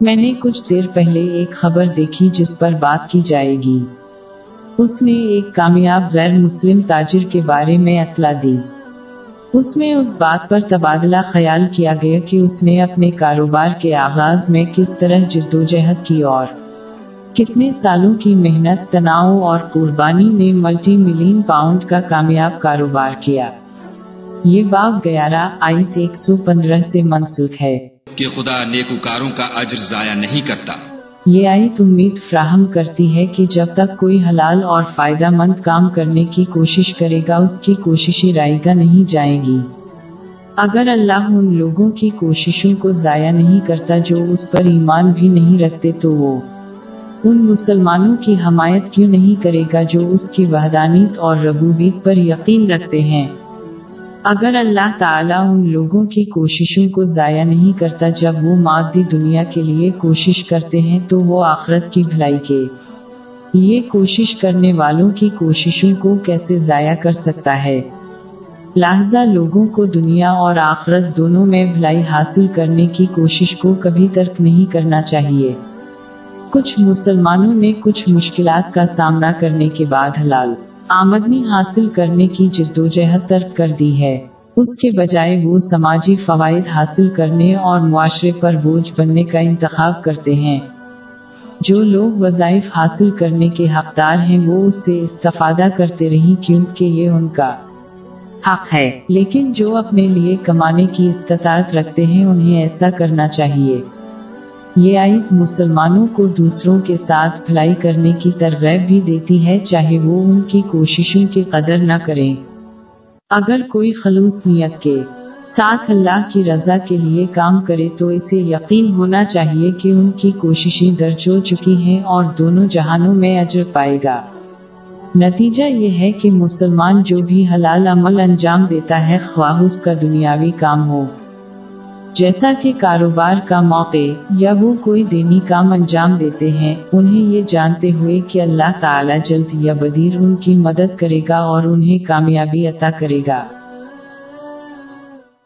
میں نے کچھ دیر پہلے ایک خبر دیکھی جس پر بات کی جائے گی۔ اس نے ایک کامیاب غیر مسلم تاجر کے بارے میں اطلاع دی۔ اس میں اس بات پر تبادلہ خیال کیا گیا کہ اس نے اپنے کاروبار کے آغاز میں کس طرح جدوجہد کی اور کتنے سالوں کی محنت، تناؤ اور قربانی نے ملٹی ملین پاؤنڈ کا کامیاب کاروبار کیا۔ یہ باب گیارہ آئیت ایک سو پندرہ سے منسلک ہے۔ کہ خدا نیکوکاروں کا اجر ضائع نہیں کرتا۔ یہ آیت امید فراہم کرتی ہے کہ جب تک کوئی حلال اور فائدہ مند کام کرنے کی کوشش کرے گا، اس کی کوششیں رائگا نہیں جائیں گی۔ اگر اللہ ان لوگوں کی کوششوں کو ضائع نہیں کرتا جو اس پر ایمان بھی نہیں رکھتے، تو وہ ان مسلمانوں کی حمایت کیوں نہیں کرے گا جو اس کی وحدانیت اور ربوبیت پر یقین رکھتے ہیں؟ اگر اللہ تعالیٰ ان لوگوں کی کوششوں کو ضائع نہیں کرتا جب وہ مادی دنیا کے لیے کوشش کرتے ہیں تو وہ آخرت کی بھلائی کے یہ کوشش کرنے والوں کی کوششوں کو کیسے ضائع کر سکتا ہے؟ لہذا لوگوں کو دنیا اور آخرت دونوں میں بھلائی حاصل کرنے کی کوشش کو کبھی ترک نہیں کرنا چاہیے۔ کچھ مسلمانوں نے کچھ مشکلات کا سامنا کرنے کے بعد حلال آمدنی حاصل کرنے کی جدوجہد ترک کر دی ہے۔ اس کے بجائے وہ سماجی فوائد حاصل کرنے اور معاشرے پر بوجھ بننے کا انتخاب کرتے ہیں۔ جو لوگ وظائف حاصل کرنے کے حقدار ہیں وہ اس سے استفادہ کرتے رہیں کیونکہ یہ ان کا حق ہے۔ لیکن جو اپنے لیے کمانے کی استطاعت رکھتے ہیں انہیں ایسا کرنا چاہیے۔ یہ آیت مسلمانوں کو دوسروں کے ساتھ بھلائی کرنے کی ترغیب بھی دیتی ہے، چاہے وہ ان کی کوششوں کی قدر نہ کریں۔ اگر کوئی خلوص نیت کے ساتھ اللہ کی رضا کے لیے کام کرے تو اسے یقین ہونا چاہیے کہ ان کی کوششیں درج ہو چکی ہیں اور دونوں جہانوں میں اجر پائے گا۔ نتیجہ یہ ہے کہ مسلمان جو بھی حلال عمل انجام دیتا ہے خواہ اس کا دنیاوی کام ہو۔ جیسا کہ کاروبار کا موقع یا وہ کوئی دینی کام انجام دیتے ہیں، انہیں یہ جانتے ہوئے کہ اللہ تعالی جلد یا بدیر ان کی مدد کرے گا اور انہیں کامیابی عطا کرے گا۔